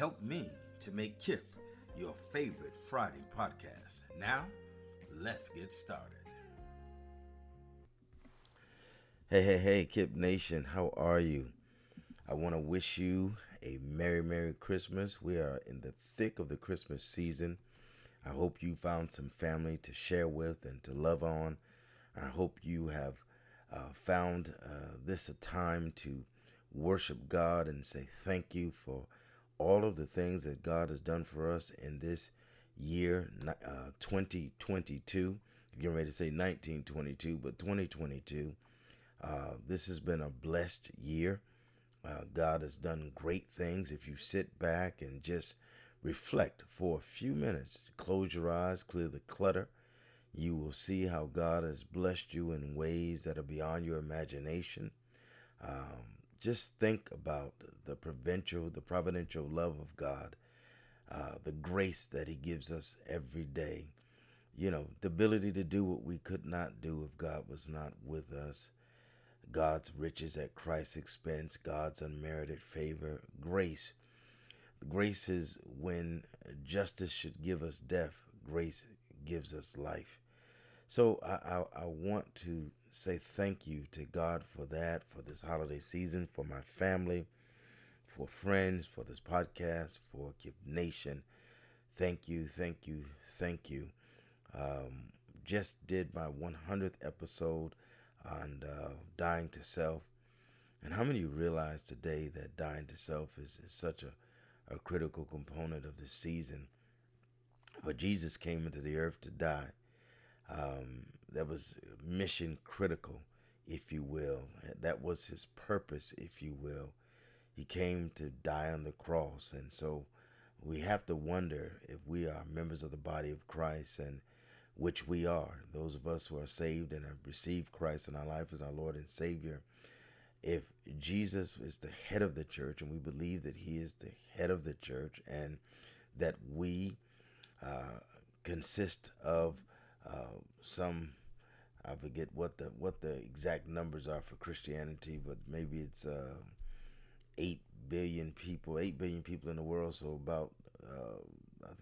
Help me to make KIP your favorite Friday podcast. Now, let's get started. Hey, hey, hey, KIP Nation, how are you? I want to wish you a Merry, Merry Christmas. We are in the thick of the Christmas season. I hope you found some family to share with and to love on. I hope you have uh, found uh, this a time to worship God and say thank you for all of the things that God has done for us in this year, uh, 2022. You're ready to say 1922, but 2022. Uh, this has been a blessed year. Uh, God has done great things. If you sit back and just reflect for a few minutes, close your eyes, clear the clutter, you will see how God has blessed you in ways that are beyond your imagination. Um, just think about the provincial, the providential love of God, uh, the grace that He gives us every day. You know, the ability to do what we could not do if God was not with us. God's riches at Christ's expense, God's unmerited favor, grace. Grace is when justice should give us death, grace gives us life. So I, I, I want to say thank you to God for that, for this holiday season, for my family, for friends, for this podcast, for KIP Nation. Thank you, thank you, thank you. Um, just did my 100th episode on uh, dying to self. And how many realize today that dying to self is, is such a, a critical component of this season? But Jesus came into the earth to die um, that was mission critical, if you will. That was his purpose, if you will. He came to die on the cross. And so we have to wonder if we are members of the body of Christ and which we are, those of us who are saved and have received Christ in our life as our Lord and Savior. If Jesus is the head of the church and we believe that he is the head of the church and that we uh, consist of uh, some I forget what the what the exact numbers are for Christianity, but maybe it's uh, eight billion people, eight billion people in the world. So about uh,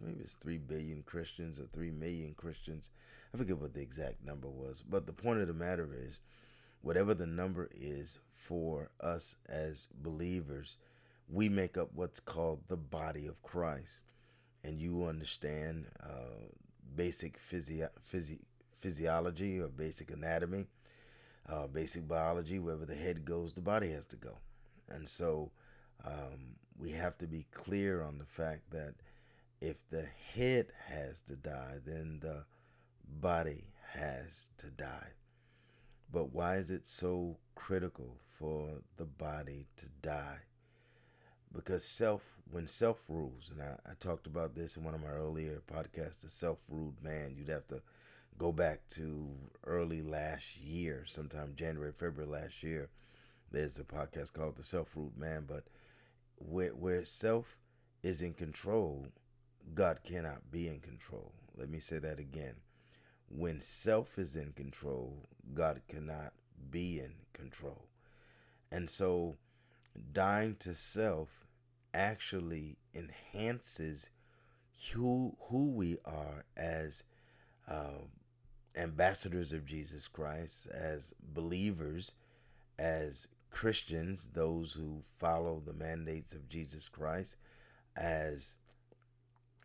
maybe it's three billion Christians or three million Christians. I forget what the exact number was, but the point of the matter is, whatever the number is for us as believers, we make up what's called the body of Christ, and you understand uh, basic physio- physi- physiology or basic anatomy, uh, basic biology. Wherever the head goes, the body has to go. And so um, we have to be clear on the fact that if the head has to die, then the body has to die. But why is it so critical for the body to die? because self when self rules and I, I, talked about this in one of my earlier podcasts the self-ruled man you'd have to go back to early last year sometime january february last year there's a podcast called the Self-Ruled man but where, where self is in control god cannot be in control let me say that again when self is in control, God cannot be in control. And so dying to self actually enhances who who we are as uh, ambassadors of Jesus Christ, as believers, as Christians, those who follow the mandates of Jesus Christ, as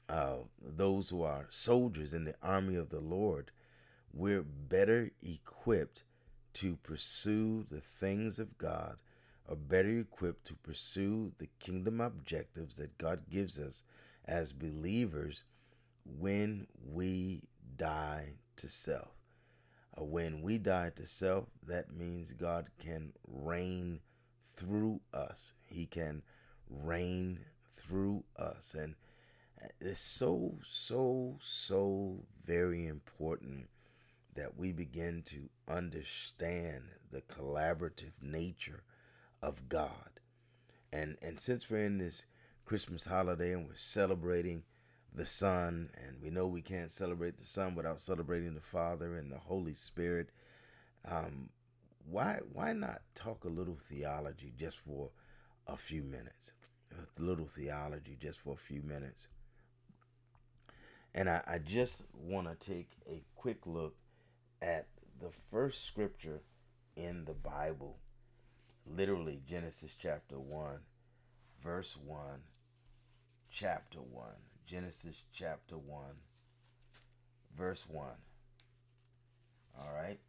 uh, those who are soldiers in the army of the Lord, we're better equipped to pursue the things of God, are better equipped to pursue the kingdom objectives that God gives us as believers when we die to self. Uh, when we die to self, that means God can reign through us. He can reign through us. And uh, it's so, so, so very important that we begin to understand the collaborative nature of God. And and since we're in this Christmas holiday and we're celebrating the Son, and we know we can't celebrate the Son without celebrating the Father and the Holy Spirit. Um, why why not talk a little theology just for a few minutes? A little theology just for a few minutes. And I, I just want to take a quick look at the first scripture in the Bible, literally Genesis chapter 1, verse 1, chapter 1. Genesis chapter 1, verse 1. All right?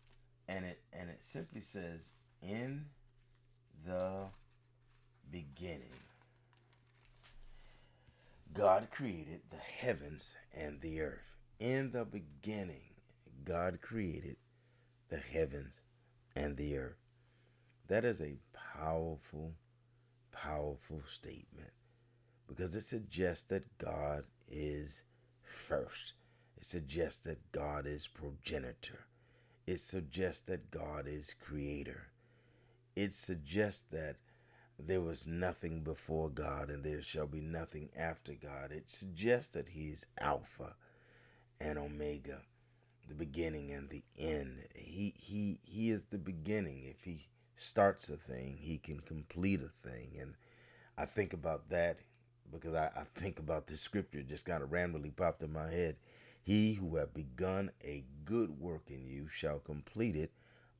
And it and it simply says in the beginning God created the heavens and the earth. In the beginning God created the heavens and the earth. That is a powerful powerful statement because it suggests that God is first. It suggests that God is progenitor. It suggests that God is creator. It suggests that there was nothing before God and there shall be nothing after God. It suggests that He's Alpha and Omega, the beginning and the end. He he he is the beginning. If he starts a thing, he can complete a thing. And I think about that because I, I think about this scripture just kind of randomly popped in my head. He who have begun a good work in you shall complete it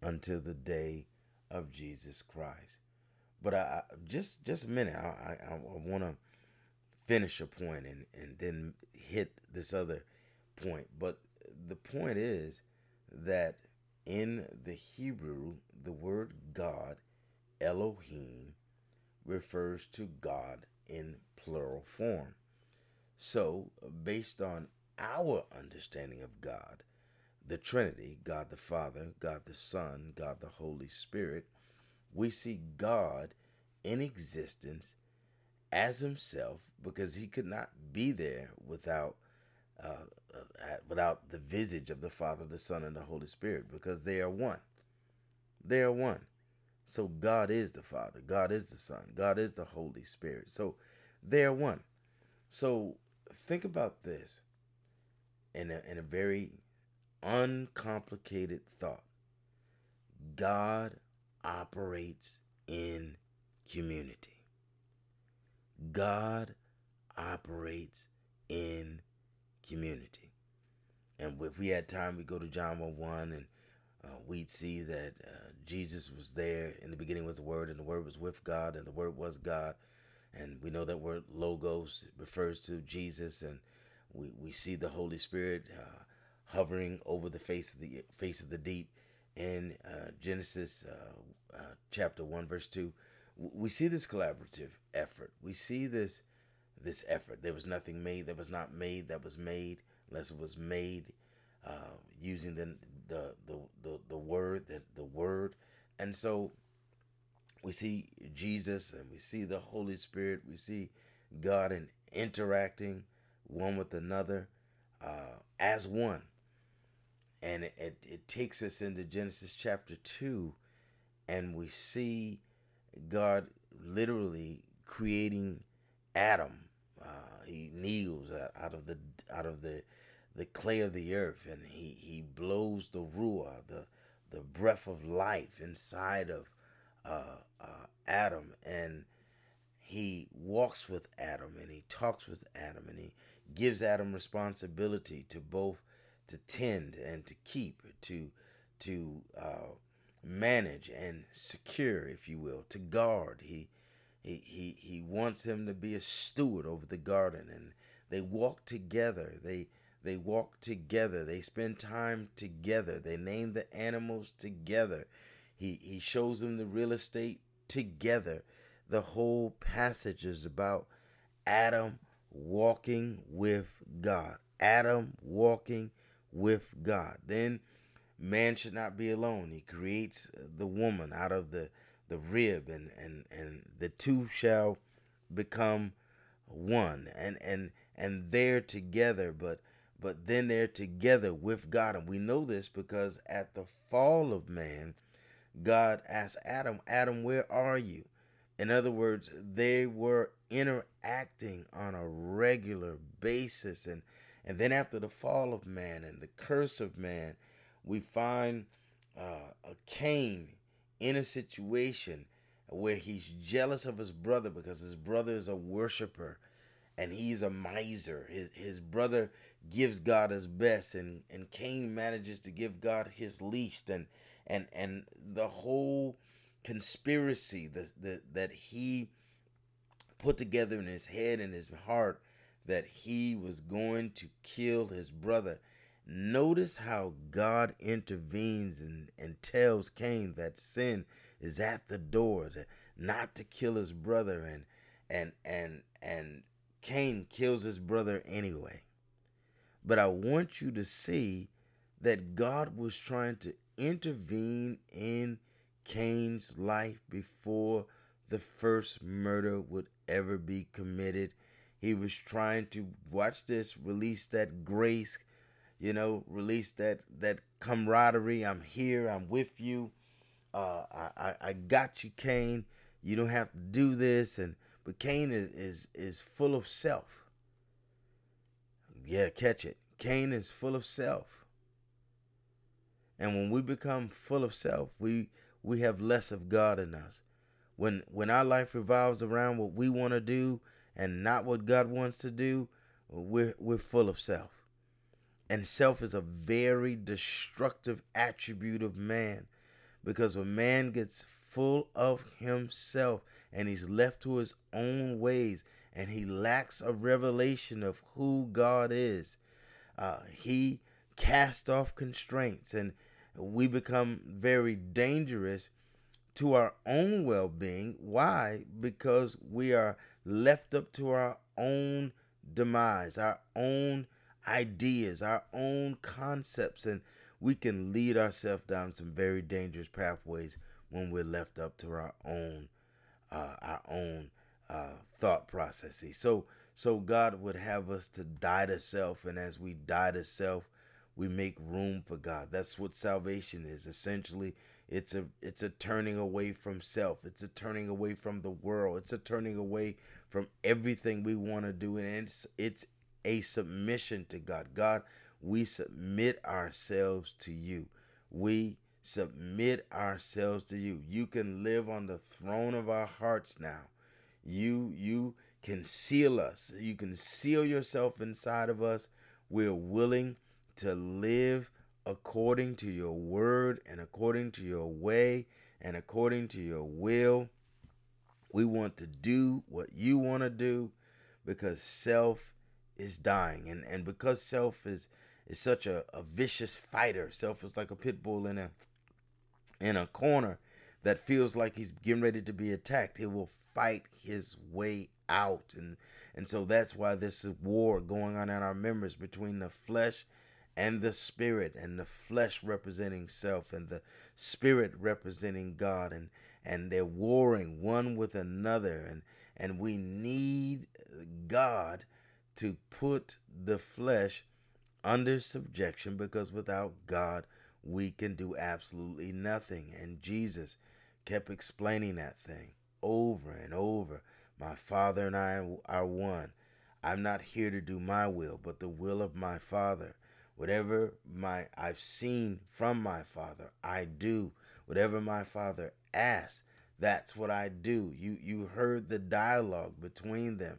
until the day of Jesus Christ. But I, I just just a minute. I I, I want to finish a point and and then hit this other point. But the point is that in the Hebrew, the word God, Elohim, refers to God in plural form. So, based on our understanding of God, the Trinity, God the Father, God the Son, God the Holy Spirit, we see God in existence as himself because he could not be there without uh, uh, without the visage of the Father, the Son, and the Holy Spirit because they are one. They are one. So God is the Father, God is the Son, God is the Holy Spirit. So they're one. So think about this in a, in a very uncomplicated thought. God operates in community. God operates in community. And if we had time, we'd go to John 1 1 and uh, we'd see that uh, Jesus was there. In the beginning was the Word, and the Word was with God, and the Word was God. And we know that word logos refers to Jesus, and we, we see the Holy Spirit uh, hovering over the face of the face of the deep in uh, Genesis uh, uh chapter one, verse two. We see this collaborative effort. We see this this effort. There was nothing made that was not made that was made unless it was made uh, using the, the the the word that the word, and so we see Jesus and we see the Holy Spirit. We see God in interacting one with another uh, as one. And it, it, it takes us into Genesis chapter 2, and we see God literally creating Adam. Uh, he kneels out of the out of the the clay of the earth and he, he blows the ruah, the the breath of life inside of uh, uh, Adam and he walks with Adam and he talks with Adam and he gives Adam responsibility to both to tend and to keep to to uh, manage and secure if you will to guard. He he, he he wants him to be a steward over the garden and they walk together. They they walk together. They spend time together. They name the animals together he he shows them the real estate together the whole passage is about Adam walking with God. Adam walking with God. Then man should not be alone. He creates the woman out of the, the rib and, and, and the two shall become one and and and they're together but but then they're together with God and we know this because at the fall of man God asked Adam Adam where are you in other words, they were interacting on a regular basis. And, and then after the fall of man and the curse of man, we find uh, a Cain in a situation where he's jealous of his brother because his brother is a worshiper and he's a miser. His, his brother gives God his best and, and Cain manages to give God his least. And, and, and the whole conspiracy that, that, that he put together in his head and his heart that he was going to kill his brother. Notice how God intervenes and, and tells Cain that sin is at the door, to, not to kill his brother, and and and and Cain kills his brother anyway. But I want you to see that God was trying to intervene in Cain's life before the first murder would ever be committed. He was trying to watch this, release that grace, you know, release that that camaraderie. I'm here. I'm with you. Uh, I, I, I got you, Cain. You don't have to do this. And but Cain is is is full of self. Yeah, catch it. Cain is full of self. And when we become full of self, we we have less of God in us. When when our life revolves around what we want to do and not what God wants to do, we're we're full of self. And self is a very destructive attribute of man because when man gets full of himself and he's left to his own ways and he lacks a revelation of who God is, uh, he casts off constraints and we become very dangerous to our own well being. Why? Because we are left up to our own demise, our own ideas, our own concepts, and we can lead ourselves down some very dangerous pathways when we're left up to our own uh, our own uh, thought processes. So so God would have us to die to self, and as we die to self, we make room for God. That's what salvation is. Essentially, it's a it's a turning away from self. It's a turning away from the world. It's a turning away from everything we want to do and it's it's a submission to God. God, we submit ourselves to you. We submit ourselves to you. You can live on the throne of our hearts now. You you can seal us. You can seal yourself inside of us. We're willing to live according to your word and according to your way and according to your will. We want to do what you want to do because self is dying. And, and because self is, is such a, a vicious fighter, self is like a pit bull in a in a corner that feels like he's getting ready to be attacked. He will fight his way out. And and so that's why this is war going on in our members between the flesh and the spirit and the flesh representing self and the spirit representing God and and they're warring one with another. And and we need God to put the flesh under subjection because without God we can do absolutely nothing. And Jesus kept explaining that thing over and over. My father and I are one. I'm not here to do my will but the will of my father Whatever my I've seen from my father, I do. Whatever my father asks, that's what I do. You you heard the dialogue between them.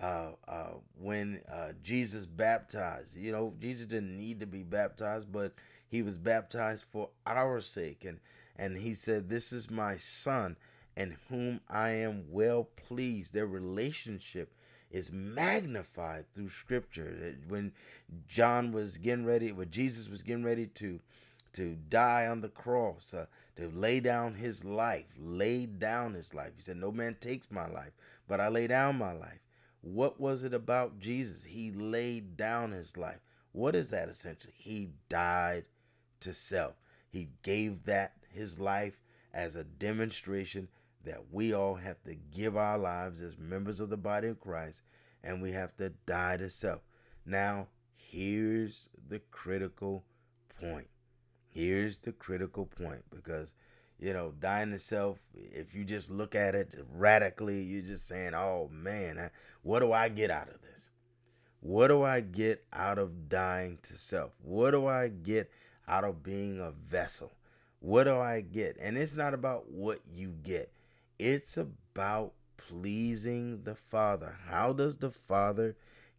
Uh, uh, when uh, Jesus baptized, you know, Jesus didn't need to be baptized, but he was baptized for our sake, and and he said, "This is my son, in whom I am well pleased." Their relationship is magnified through Scripture. When John was getting ready, when Jesus was getting ready to to die on the cross, uh, to lay down his life, laid down his life. He said, No man takes my life, but I lay down my life. What was it about Jesus? He laid down his life. What is that essentially? He died to self. He gave that his life as a demonstration that we all have to give our lives as members of the body of Christ and we have to die to self. Now, here's the critical point. Here's the critical point because, you know, dying to self, if you just look at it radically, you're just saying, oh man, what do I get out of this? What do I get out of dying to self? What do I get out of being a vessel? What do I get? And it's not about what you get, it's about pleasing the Father. How does the Father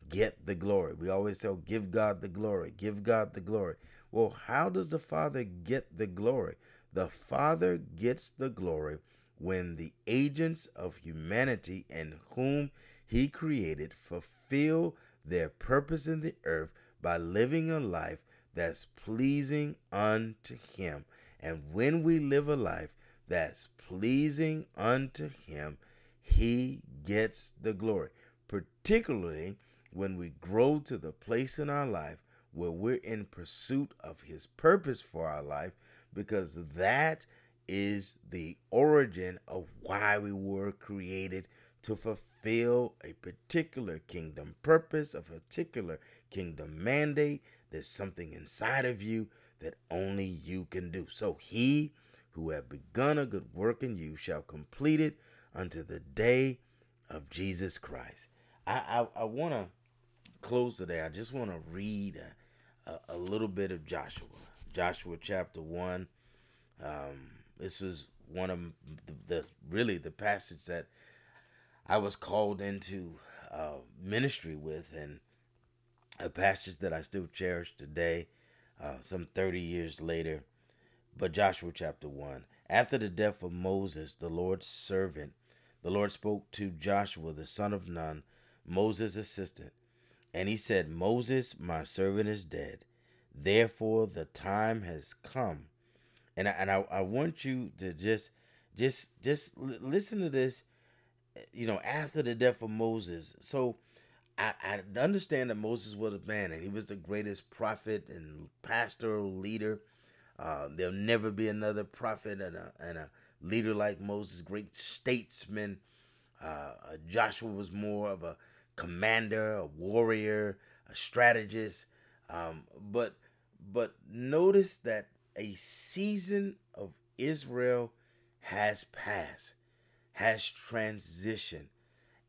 get the glory? We always say, oh, give God the glory, give God the glory. Well, how does the Father get the glory? The Father gets the glory when the agents of humanity and whom He created fulfill their purpose in the earth by living a life that's pleasing unto Him. And when we live a life that's pleasing unto Him, He gets the glory, particularly when we grow to the place in our life where we're in pursuit of His purpose for our life, because that is the origin of why we were created to fulfill a particular kingdom purpose, a particular kingdom mandate. There's something inside of you that only you can do. So he who have begun a good work in you shall complete it unto the day of Jesus Christ. I I, I want to close today. I just want to read a, a, little bit of Joshua. Joshua chapter 1. Um, this is one of the, the, really the passage that I was called into uh, ministry with, and a passage that I still cherish today, uh, some 30 years later. But Joshua chapter 1. After the death of Moses, the Lord's servant, the Lord spoke to Joshua, the son of Nun, Moses' assistant and he said, Moses, my servant, is dead. Therefore, the time has come. And I, and I, I want you to just, just, just listen to this. Eh, you know, after the death of Moses. So, I, I understand that Moses was a man, and he was the greatest prophet and pastoral leader. Uh, there'll never be another prophet and a, and a leader like Moses, great statesman. Uh, Joshua was more of a commander, a warrior, a strategist. Um, but but notice that a season of Israel has passed, has transitioned.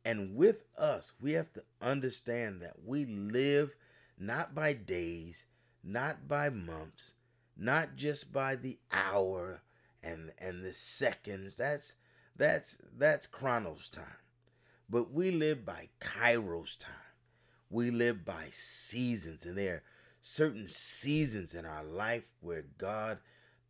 And with us, we have to understand that we live not by days, not by months, not just by the hour and and the seconds. That's that's that's chronos time. But we live by Kairos time. We live by seasons, and there are certain seasons in our life where God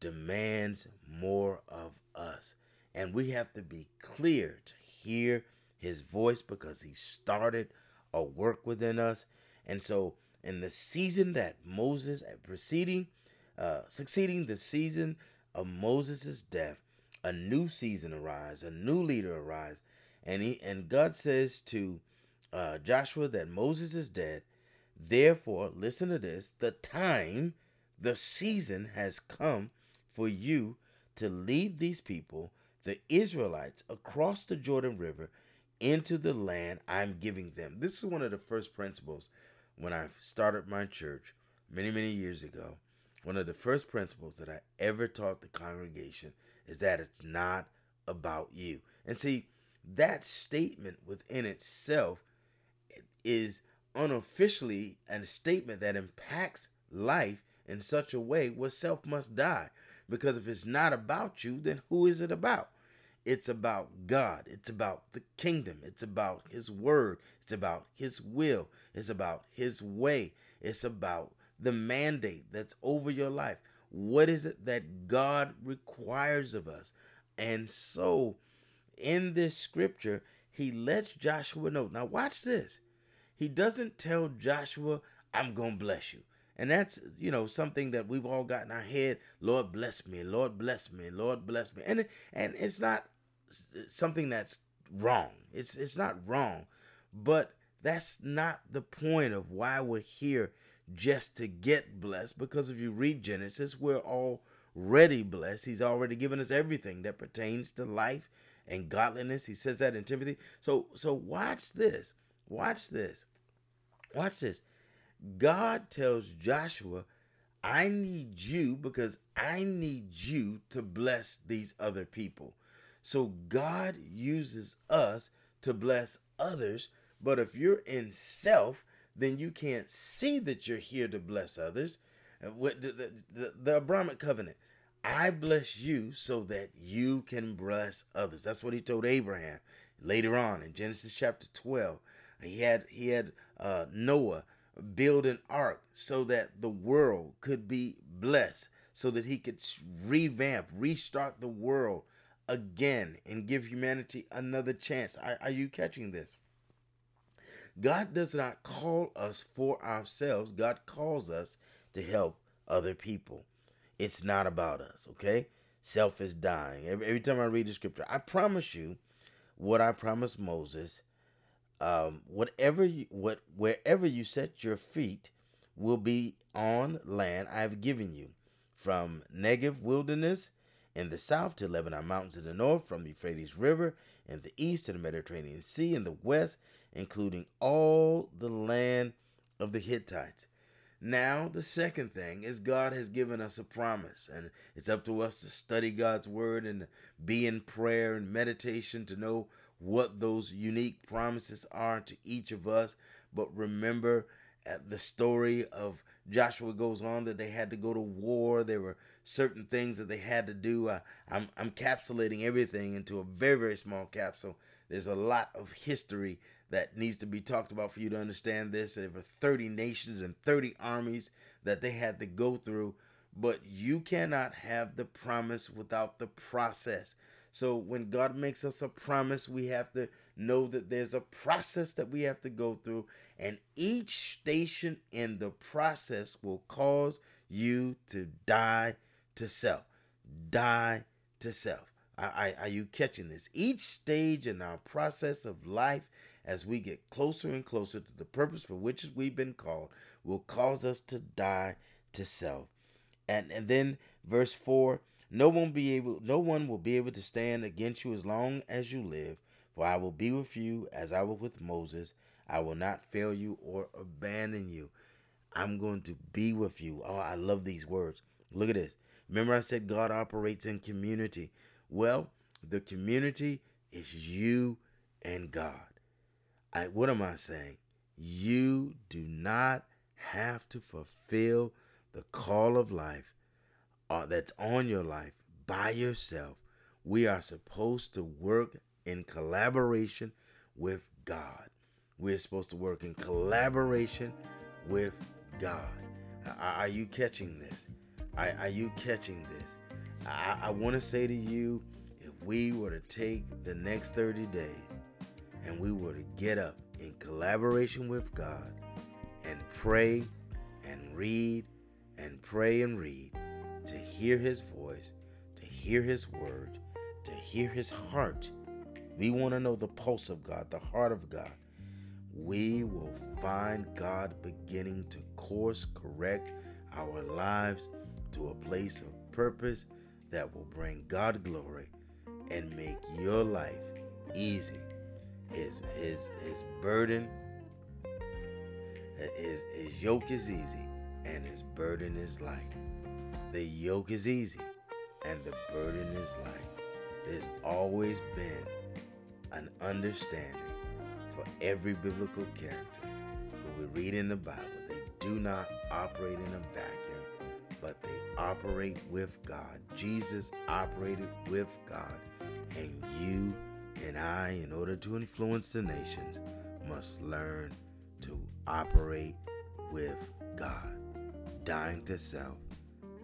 demands more of us. And we have to be clear to hear his voice because he started a work within us. And so, in the season that Moses, at preceding, uh, succeeding the season of Moses' death, a new season arise, a new leader arise, and he and God says to uh, Joshua that Moses is dead. Therefore, listen to this: the time, the season has come for you to lead these people, the Israelites, across the Jordan River into the land I'm giving them. This is one of the first principles when I started my church many, many years ago. One of the first principles that I ever taught the congregation is that it's not about you. And see, that statement within itself is unofficially a statement that impacts life in such a way where self must die. Because if it's not about you, then who is it about? It's about God. It's about the kingdom. It's about His word. It's about His will. It's about His way. It's about the mandate that's over your life. What is it that God requires of us? And so, in this scripture, He lets Joshua know. Now, watch this. He doesn't tell Joshua, I'm going to bless you. And that's, you know, something that we've all got in our head. Lord bless me. Lord bless me. Lord bless me. And and it's not something that's wrong. It's it's not wrong. But that's not the point of why we're here just to get blessed because if you read Genesis, we're already blessed. He's already given us everything that pertains to life and godliness. He says that in Timothy. So so watch this. Watch this. Watch this. God tells Joshua, I need you because I need you to bless these other people. So God uses us to bless others. But if you're in self, then you can't see that you're here to bless others. What the, the, the, the Abrahamic covenant. I bless you so that you can bless others. That's what he told Abraham later on in Genesis chapter 12. He had he had uh, Noah build an ark so that the world could be blessed, so that he could revamp, restart the world again, and give humanity another chance. Are, are you catching this? God does not call us for ourselves, God calls us to help other people. It's not about us, okay? Self is dying. Every, every time I read the scripture, I promise you what I promised Moses um, whatever you, what wherever you set your feet will be on land I have given you, from Negev wilderness in the south to Lebanon mountains in the north, from Euphrates River in the east to the Mediterranean Sea in the west, including all the land of the Hittites. Now, the second thing is God has given us a promise, and it's up to us to study God's word and be in prayer and meditation to know what those unique promises are to each of us. But remember, the story of Joshua goes on that they had to go to war. There were certain things that they had to do. I, I'm, I'm capsulating everything into a very, very small capsule. There's a lot of history that needs to be talked about for you to understand this. There were 30 nations and 30 armies that they had to go through. But you cannot have the promise without the process. So when God makes us a promise, we have to know that there's a process that we have to go through, and each station in the process will cause you to die to self. Die to self. Are you catching this? Each stage in our process of life, as we get closer and closer to the purpose for which we've been called, will cause us to die to self. And and then verse 4 no one be able no one will be able to stand against you as long as you live, for I will be with you as I was with Moses. I will not fail you or abandon you. I'm going to be with you. Oh, I love these words. Look at this. Remember I said God operates in community. Well, the community is you and God. I, what am I saying? You do not have to fulfill the call of life uh, that's on your life by yourself. We are supposed to work in collaboration with God. We're supposed to work in collaboration with God. Are, you catching this? Are, are you catching this? I, I want to say to you if we were to take the next 30 days and we were to get up in collaboration with God and pray and read and pray and read to hear his voice, to hear his word, to hear his heart. We want to know the pulse of God, the heart of God. We will find God beginning to course correct our lives to a place of purpose that will bring God glory and make your life easy. His his his burden his, his yoke is easy and his burden is light. The yoke is easy and the burden is light. There's always been an understanding for every biblical character who we read in the Bible. They do not operate in a vacuum, but they operate with God. Jesus operated with God, and you and I, in order to influence the nations, must learn to operate with God, dying to self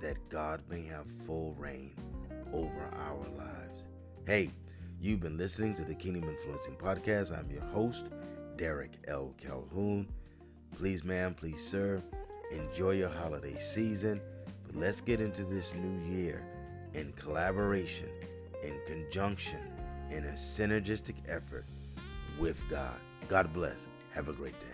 that God may have full reign over our lives. Hey, you've been listening to the Kingdom Influencing Podcast. I'm your host, Derek L. Calhoun. Please, ma'am, please, sir, enjoy your holiday season. Let's get into this new year in collaboration, in conjunction, in a synergistic effort with God. God bless. Have a great day.